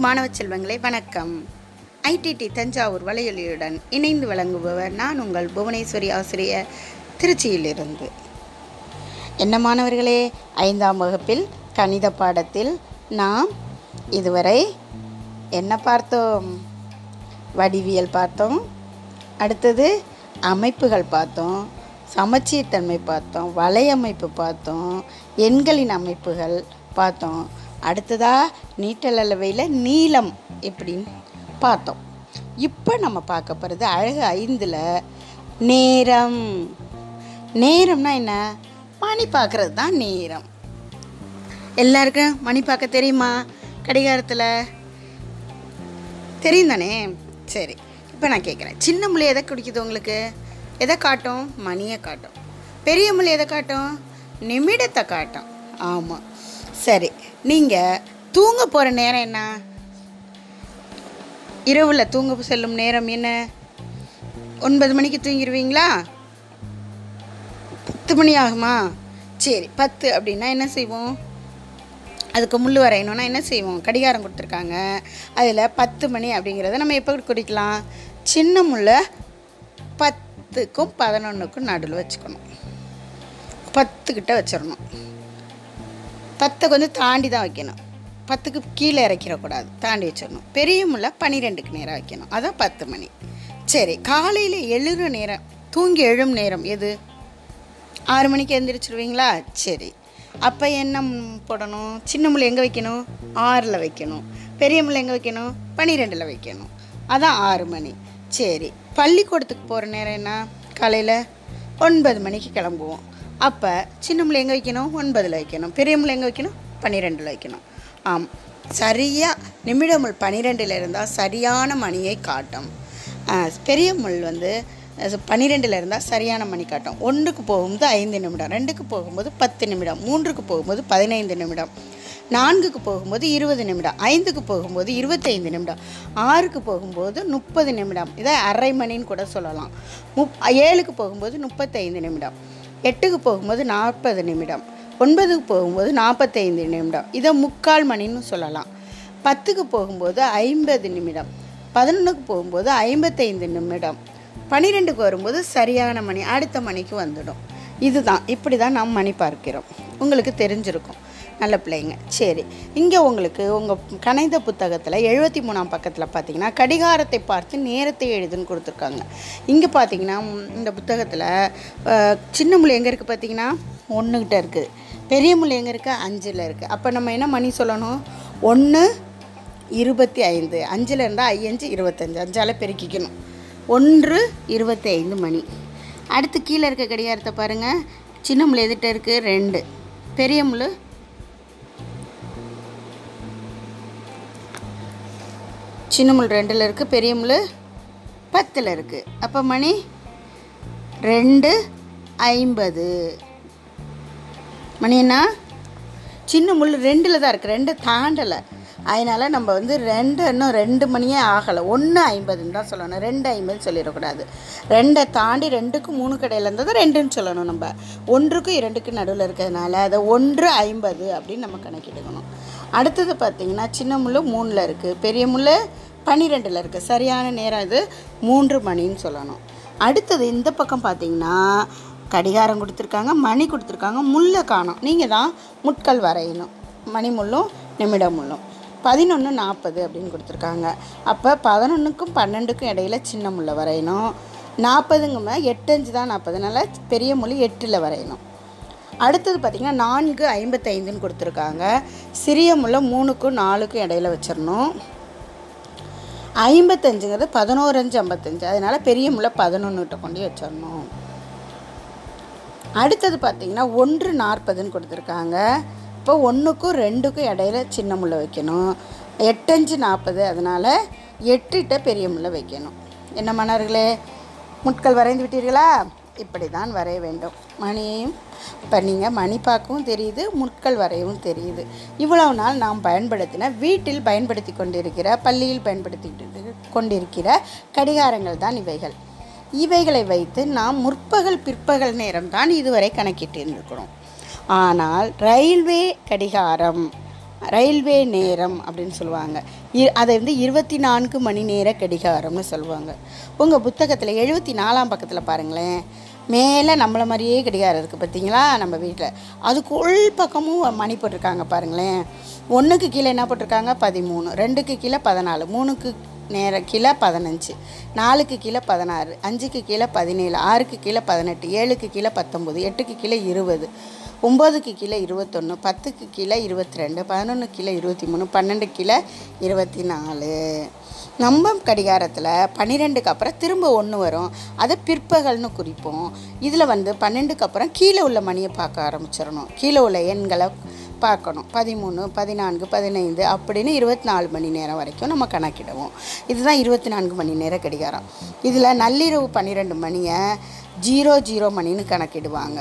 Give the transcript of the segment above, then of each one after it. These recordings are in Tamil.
மாணவ செல்வங்களே வணக்கம். ஐடிடி தஞ்சாவூர் வலையொலியுடன் இணைந்து வழங்குபவர் நான் உங்கள் புவனேஸ்வரி ஆசிரியர் திருச்சியிலிருந்து. என்ன மாணவர்களே ஐந்தாம் வகுப்பில் கணித பாடத்தில் நாம் இதுவரை என்ன பார்த்தோம்? வடிவியல் பார்த்தோம். அடுத்தது அமைப்புகள் பார்த்தோம். சமச்சீர்த்தன்மை பார்த்தோம். வலையமைப்பு பார்த்தோம். எண்களின் அமைப்புகள் பார்த்தோம். அடுத்ததாக நீட்டல் அளவையில் நீளம் எப்படின்னு பார்த்தோம். இப்போ நம்ம பார்க்க போகிறது அழகு ஐந்தில் நேரம். நேரம்னா என்ன? மணி பார்க்குறது தான் நேரம். எல்லாருக்கும் மணி பார்க்க தெரியுமா? கடிகாரத்தில். தெரியும் தானே சரி இப்போ நான் கேட்குறேன் சின்ன மொழி எதை குடிக்குது உங்களுக்கு? எதை காட்டும்? மணியை காட்டும். பெரிய மொழி எதை காட்டும்? நிமிடத்தை காட்டும். ஆமாம் சரி நீங்கள் தூங்க போகிற நேரம் என்ன? இரவில் தூங்க செல்லும் நேரம் என்ன? ஒன்பது மணிக்கு தூங்கிடுவீங்களா பத்து மணி ஆகுமா? சரி பத்து அப்படின்னா என்ன செய்வோம்? அதுக்கு முள் வரையணும்னா என்ன செய்வோம்? கடிகாரம் கொடுத்துருக்காங்க. அதில் பத்து மணி அப்படிங்கிறத நம்ம எப்போ குறிக்கலாம் சின்ன முள்ளை பத்துக்கும் பதினொன்றுக்கும் நடுவில் வச்சுக்கணும். பத்துக்கிட்ட வச்சிடணும். பத்தை கொஞ்சம் தாண்டி தான் வைக்கணும். பத்துக்கு கீழே இறக்கிடக்கூடாது. தாண்டி வச்சிடணும். பெரிய முல்லை பன்னிரெண்டுக்கு நேரம் வைக்கணும். அதான் பத்து மணி. சரி காலையில் எழுகிற நேரம் தூங்கி எழும் நேரம் எது? ஆறு மணிக்கு எழுந்திரிச்சிருவீங்களா? சரி. அப்போ என்ன போடணும்? சின்ன முள்ளை எங்கே வைக்கணும்? ஆறில் வைக்கணும். பெரிய முள்ளை எங்கே வைக்கணும்? பன்னிரெண்டில் வைக்கணும். அதான் ஆறு மணி. சரி பள்ளிக்கூடத்துக்கு போகிற நேரம் என்ன? காலையில் ஒன்பது மணிக்கு கிளம்புவோம். அப்போ சின்ன எங்கே வைக்கணும்? ஒன்பதில் வைக்கணும். பெரிய எங்கே வைக்கணும்? பன்னிரெண்டில் வைக்கணும். ஆம். சரியாக நிமிடமுள் பன்னிரெண்டில் இருந்தால் சரியான மணியை காட்டும். பெரிய முள் வந்து பன்னிரெண்டில் இருந்தால் சரியான மணி காட்டும். ஒன்றுக்கு போகும்போது ஐந்து நிமிடம் ரெண்டுக்கு போகும்போது பத்து நிமிடம் மூன்றுக்கு போகும்போது பதினைந்து நிமிடம் நான்குக்கு போகும்போது இருபது நிமிடம் ஐந்துக்கு போகும்போது இருபத்தைந்து நிமிடம் ஆறுக்கு போகும்போது முப்பது நிமிடம். இதை அரை மணின்னு கூட சொல்லலாம். முப் ஏழுக்கு போகும்போது முப்பத்தைந்து நிமிடம். எட்டுக்கு போகும்போது நாற்பது நிமிடம் ஒன்பதுக்கு போகும்போது நாற்பத்தைந்து நிமிடம். இதை முக்கால் மணின்னு சொல்லலாம். பத்துக்கு போகும்போது ஐம்பது நிமிடம் பதினொன்றுக்கு போகும்போது ஐம்பத்தைந்து நிமிடம் பன்னிரெண்டுக்கு வரும்போது சரியான மணி அடுத்த மணிக்கு வந்துடும். இதுதான் இப்படி தான் நாம் மணி பார்க்கிறோம். உங்களுக்கு தெரிஞ்சிருக்கும். நல்ல பிள்ளைங்க. சரி. இங்கே உங்களுக்கு உங்கள் கணித புத்தகத்தில் எழுபத்தி மூணாம் பக்கத்தில் பார்த்தீங்கன்னா கடிகாரத்தை பார்த்து நேரத்தை எழுதுன்னு கொடுத்துருக்காங்க. இங்கே பார்த்தீங்கன்னா இந்த புத்தகத்தில் சின்ன முள்ளி எங்கே இருக்குது பார்த்தீங்கன்னா ஒன்றுக்கிட்ட இருக்குது பெரிய முள்ளி எங்கே இருக்குது அஞ்சில் இருக்குது அப்போ நம்ம என்ன மணி சொல்லணும்? ஒன்று இருபத்தி ஐந்து. அஞ்சில் இருந்தால் ஐயஞ்சு இருபத்தஞ்சு. அஞ்சால் பெருக்கிக்கணும். ஒன்று இருபத்தி ஐந்து மணி. அடுத்து கீழே இருக்க கடிகாரத்தை பாருங்கள் சின்ன முள் எதிட்ட இருக்குது ரெண்டு. பெரிய முள் சின்ன முள் ரெண்டில் இருக்குது பெரிய முள் பத்தில் இருக்குது அப்போ மணி ரெண்டு ஐம்பது. மணி என்ன? சின்ன முள் ரெண்டில் தான் இருக்குது ரெண்டு தாண்டலை. அதனால் நம்ம வந்து ரெண்டு இன்னும் ரெண்டு மணியே ஆகலை. ஒன்று ஐம்பதுன்னு தான் சொல்லணும். ரெண்டு ஐம்பதுன்னு சொல்லிடக்கூடாது. ரெண்டை தாண்டி ரெண்டுக்கு மூணு கடையில் இருந்தது ரெண்டுன்னு சொல்லணும் நம்ம. ஒன்றுக்கும் இரண்டுக்கு நடுவில் இருக்கிறதுனால அதை ஒன்று ஐம்பது அப்படின்னு நம்ம கணக்கிட்டுக்கணும். அடுத்தது பார்த்திங்கன்னா சின்ன முள் மூணில் இருக்குது பெரிய முள் பன்னிரெண்டில் இருக்குது சரியான நேரம் இது. மூன்று மணின்னு சொல்லணும். அடுத்தது இந்த பக்கம் பார்த்தீங்கன்னா கடிகாரம் கொடுத்துருக்காங்க மணி கொடுத்துருக்காங்க முள்ளை காணும். நீங்கள் தான் முட்கள் வரையணும். மணி முள்ளும் நிமிடம் முள்ளும். பதினொன்று நாற்பது அப்படின்னு கொடுத்துருக்காங்க. அப்போ பதினொன்றுக்கும் பன்னெண்டுக்கும் இடையில சின்ன முல்லை வரையணும். நாற்பதுங்குமே எட்டஞ்சு தான் நாற்பதுனால பெரிய மொழி எட்டில் வரையணும். அடுத்தது பார்த்திங்கன்னா நான்கு ஐம்பத்தைந்துன்னு கொடுத்துருக்காங்க. சிறிய முல்லை மூணுக்கும் நாலுக்கும் இடையில வச்சிடணும். ஐம்பத்தஞ்சுங்கிறது பதினோரு அஞ்சு ஐம்பத்தஞ்சு. அதனால் பெரிய முள்ளை பதினொன்றுகிட்ட கொண்டு வச்சிடணும். அடுத்தது பார்த்திங்கன்னா ஒன்று நாற்பதுன்னு கொடுத்துருக்காங்க. இப்போ ஒன்றுக்கும் ரெண்டுக்கும் இடையில சின்ன முள்ளை வைக்கணும். எட்டஞ்சு நாற்பது அதனால் எட்டுகிட்ட பெரிய முள்ளை வைக்கணும். என்ன மன்னர்களே முட்கள் வரைந்து விட்டீர்களா? இப்படி தான் வரைய வேண்டும். மணியையும் இப்போ நீங்கள் மணி பார்க்கவும் தெரியுது முட்கள் வரையவும் தெரியுது. இவ்வளவு நாள் நாம் பயன்படுத்தின வீட்டில் பயன்படுத்தி கொண்டிருக்கிற பள்ளியில் பயன்படுத்திக்கிட்டு கொண்டிருக்கிற கடிகாரங்கள் தான் இவைகள். இவைகளை வைத்து நாம் முற்பகல் பிற்பகல் நேரம் தான் இதுவரை கணக்கிட்டு இருந்திருக்கிறோம். ஆனால் ரயில்வே கடிகாரம் ரயில்வே நேரம் அப்படின்னு சொல்லுவாங்க. அதை வந்து இருபத்தி நான்கு மணி நேர கடிகாரம்னு சொல்லுவாங்க. உங்கள் புத்தகத்தில் எழுபத்தி நாலாம் பக்கத்தில் பாருங்களேன். மேலே நம்மளை மாதிரியே கடிகாரம் இருக்குது பார்த்தீங்களா நம்ம வீட்டில் அதுக்கு உள் பக்கமும் மணி போட்டிருக்காங்க பாருங்களேன். ஒன்றுக்கு கீழே என்ன போட்டிருக்காங்க? பதிமூணு. ரெண்டுக்கு கீழே பதினாலு. மூணுக்கு நேர கீழே பதினஞ்சு. நாலுக்கு கீழே பதினாறு. அஞ்சுக்கு கீழே பதினேழு. ஆறுக்கு கீழே பதினெட்டு. ஏழுக்கு கீழே பத்தொம்போது எட்டுக்கு கீழே இருபது. ஒம்போதுக்கு கீழே இருபத்தொன்று பத்துக்கு கீழே இருபத்தி ரெண்டு பதினொன்று கீழே இருபத்தி மூணு பன்னெண்டு கீழே இருபத்தி நாலு நம்ம கடிகாரத்தில் பன்னிரெண்டுக்கு அப்புறம் திரும்ப ஒன்று வரும். அதை பிற்பகல்னு குறிப்போம். இதில் வந்து பன்னெண்டுக்கு அப்புறம் கீழே உள்ள மணியை பார்க்க ஆரம்பிச்சிடணும். கீழே உள்ள எண்களை பார்க்கணும். பதிமூணு பதினான்கு பதினைந்து அப்படின்னு இருபத்தி நாலு மணி நேரம் வரைக்கும் நம்ம கணக்கிடுவோம். இதுதான் இருபத்தி நான்கு மணி நேர கடிகாரம். இதில் நள்ளிரவு பன்னிரெண்டு மணியை ஜீரோ ஜீரோ மணின்னு கணக்கிடுவாங்க.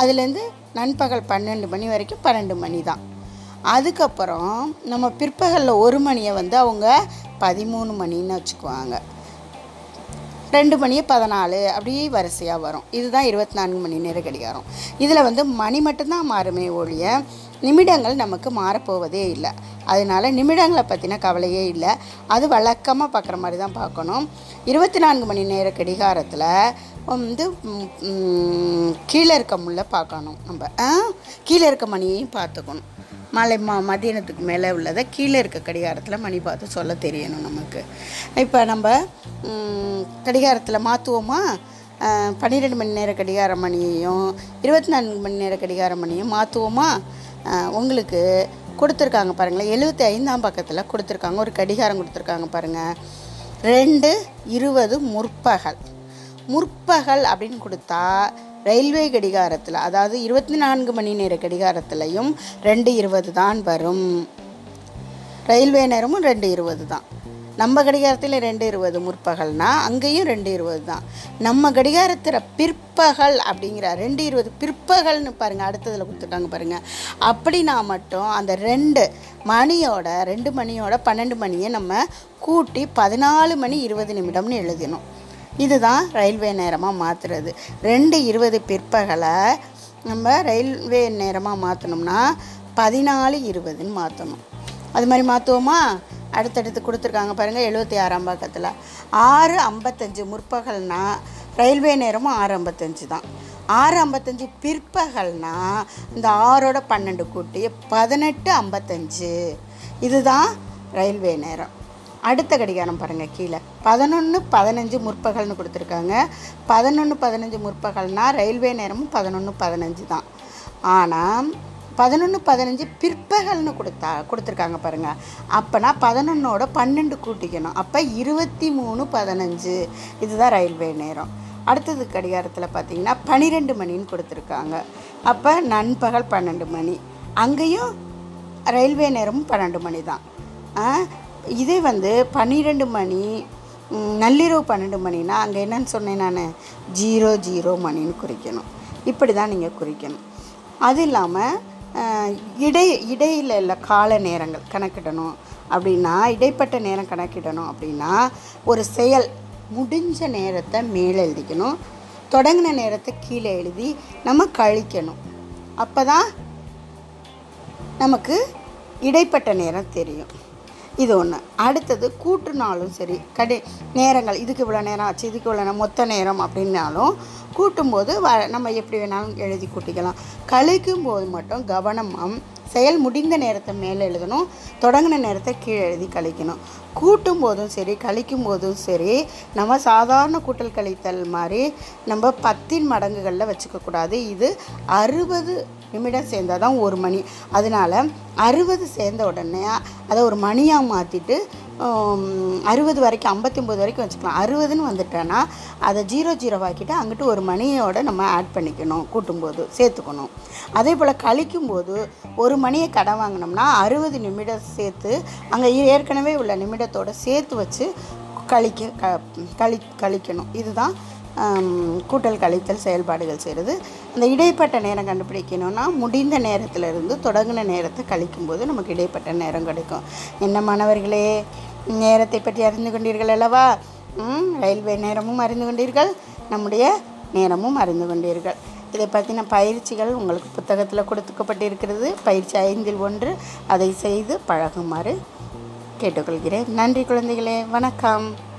அதுலேருந்து நண்பகல் பன்னெண்டு மணி வரைக்கும் பன்னெண்டு மணி தான். அதுக்கப்புறம் நம்ம பிற்பகலில் ஒரு மணியை வந்து அவங்க பதிமூணு மணின்னு வச்சுக்குவாங்க. ரெண்டு மணியே பதினாலு அப்படியே வரிசையாக வரும். இதுதான் இருபத்தி நான்கு மணி நேர கடிகாரம். இதில் வந்து மணி மட்டும்தான் மாறுமே ஒழிய நிமிடங்கள் நமக்கு மாறப்போவதே இல்லை. அதனால நிமிடங்களை பற்றின கவலையே இல்லை. அது வழக்கமாக பார்க்குற மாதிரி தான் பார்க்கணும் இருபத்தி நான்கு மணி நேர கடிகாரத்தில் வந்து கீழே இருக்க முள்ள பார்க்கணும் நம்ம. ஆ? கீழே இருக்க மணியையும் பார்த்துக்கணும். மாலை ம மதியானத்துக்கு மேலே உள்ளதை கீழே இருக்க கடிகாரத்தில் மணி பார்த்து சொல்ல தெரியணும் நமக்கு. இப்போ நம்ம கடிகாரத்தில் மாற்றுவோமா பன்னிரெண்டு மணி நேர கடிகார மணியையும் இருபத்தி நான்கு மணி நேர கடிகார மணியும் மாற்றுவோமா உங்களுக்கு கொடுத்துருக்காங்க பாருங்களேன். எழுபத்தி ஐந்தாம் பக்கத்தில் கொடுத்துருக்காங்க. ஒரு கடிகாரம் கொடுத்துருக்காங்க பாருங்கள் ரெண்டு இருபது முற்பகல். முற்பகல் அப்படின்னு கொடுத்தா ரயில்வே கடிகாரத்தில் அதாவது இருபத்தி நான்கு மணி நேர கடிகாரத்துலையும் ரெண்டு இருபது தான் வரும். ரயில்வே நேரமும் ரெண்டு இருபது தான். நம்ம கடிகாரத்தில் ரெண்டு இருபது முற்பகல்னால் அங்கேயும் ரெண்டு இருபது தான். நம்ம கடிகாரத்தில் பிற்பகல் அப்படிங்கிற ரெண்டு இருபது பிற்பகல்னு பாருங்கள் அடுத்ததில் கொடுத்துருக்காங்க பாருங்கள் அப்படின்னா மட்டும் அந்த ரெண்டு மணியோட ரெண்டு மணியோட பன்னெண்டு மணியை நம்ம கூட்டி பதினாலு மணி இருபது நிமிடம்னு எழுதணும். இதுதான் ரயில்வே நேரமாக மாற்றுறது ரெண்டு இருபது பிற்பகலை நம்ம ரயில்வே நேரமாக மாற்றணும்னா பதினாலு இருபதுன்னு மாற்றணும் அது மாதிரி மாற்றுவோமா அடுத்தடுத்து கொடுத்துருக்காங்க பாருங்கள் எழுபத்தி ஆறாம் பக்கத்தில். ஆறு ஐம்பத்தஞ்சு முற்பகல்னா ரயில்வே நேரமும் ஆறு ஐம்பத்தஞ்சு தான். ஆறு ஐம்பத்தஞ்சு பிற்பகல்னா இந்த ஆறோட பன்னெண்டு கூட்டி பதினெட்டு ஐம்பத்தஞ்சு. இதுதான் ரயில்வே நேரம். அடுத்த கடிகாரம் பாருங்கள் கீழே. பதினொன்று பதினஞ்சு முற்பகல்னு கொடுத்துருக்காங்க. பதினொன்று பதினஞ்சு முற்பகல்னால் ரயில்வே நேரமும் பதினொன்று பதினஞ்சு தான். ஆனால் பதினொன்று பதினஞ்சு பிற்பகல்னு கொடுத்தா கொடுத்துருக்காங்க பாருங்கள் அப்போனா பதினொன்னோட பன்னெண்டு கூட்டிக்கணும். அப்போ இருபத்தி மூணு பதினஞ்சு. இதுதான் ரயில்வே நேரம். அடுத்தது கடிகாரத்தில் பார்த்தீங்கன்னா பன்னிரெண்டு மணின்னு கொடுத்துருக்காங்க. அப்போ நண்பகல் பன்னெண்டு மணி. அங்கேயும் ரயில்வே நேரமும் பன்னெண்டு மணி தான். ஆ, இதே வந்து பன்னிரெண்டு மணி நள்ளிரவு பன்னெண்டு மணினா அங்கே என்னன்னு சொன்னேன் நான்? ஜீரோ ஜீரோ மணின்னு குறிக்கணும். இப்படி தான் நீங்கள் குறிக்கணும். அது இல்லாமல் இடை இடையில் உள்ள கால நேரங்கள் கணக்கிடணும். அப்படின்னா இடைப்பட்ட நேரம் கணக்கிடணும் அப்படின்னா ஒரு செயல் முடிஞ்ச நேரத்தை மேலே எழுதிக்கணும். தொடங்கின நேரத்தை கீழே எழுதி நம்ம கழிக்கணும். அப்போ தான் நமக்கு இடைப்பட்ட நேரம் தெரியும். இது ஒன்று அடுத்தது கூட்டுனாலும் சரி. கடை நேரங்கள் இதுக்கு இவ்வளோ நேரம் ஆச்சு இதுக்கு இவ்வளோ நேரம் மொத்த நேரம் அப்படின்னாலும் கூட்டும்போது வ நம்ம எப்படி வேணாலும் எழுதி கூட்டிக்கலாம். கழிக்கும் போது மட்டும் கவனமாக செயல் முடிந்த நேரத்தை மேலே எழுதணும் தொடங்கின நேரத்தை கீழே எழுதி கழிக்கணும். கூட்டும் போதும் சரி கழிக்கும் போதும் சரி நம்ம சாதாரண கூட்டல் கழித்தல் மாதிரி நம்ம பத்தின் மடங்குகளில் வச்சுக்கக்கூடாது இது அறுபது நிமிடம் சேர்ந்தால் தான் ஒரு மணி. அதனால் அறுபது சேர்ந்த உடனே அதை ஒரு மணியாக மாற்றிட்டு அறுபது வரைக்கும் ஐம்பத்தி வரைக்கும் வச்சுக்கலாம். அறுபதுன்னு வந்துட்டேன்னா அதை ஜீரோ ஜீரோவாக்கிட்டு அங்கிட்டு ஒரு மணியோட நம்ம ஆட் பண்ணிக்கணும் கூட்டும்போது சேர்த்துக்கணும். அதே போல் கழிக்கும்போது ஒரு மணியை கடன் வாங்கினோம்னா அறுபது நிமிடம் சேர்த்து அங்கே ஏற்கனவே உள்ள நிமிடத்தோட சேர்த்து வச்சு கழிக்க க கழி கழிக்கணும். இதுதான் கூட்டல் கழித்தல் செயல்பாடுகள் செய்கிறது அந்த இடைப்பட்ட நேரம் கண்டுபிடிக்கணும்னா முடிந்த நேரத்திலிருந்து தொடங்கின நேரத்தை கழிக்கும்போது நமக்கு இடைப்பட்ட நேரம் கிடைக்கும். என்ன மாணவர்களே? நேரத்தை பற்றி அறிந்து கொண்டீர்கள் அல்லவா? ம், ரயில்வே நேரமும் அறிந்து கொண்டீர்கள் நம்முடைய நேரமும் அறிந்து கொண்டீர்கள். இதை பற்றின பயிற்சிகள் உங்களுக்கு புத்தகத்தில் கொடுத்துக்கப்பட்டிருக்கிறது பயிற்சி ஐந்தில் ஒன்று அதை செய்து பழகுமாறு கேட்டுக்கொள்கிறேன். நன்றி குழந்தைகளே வணக்கம்.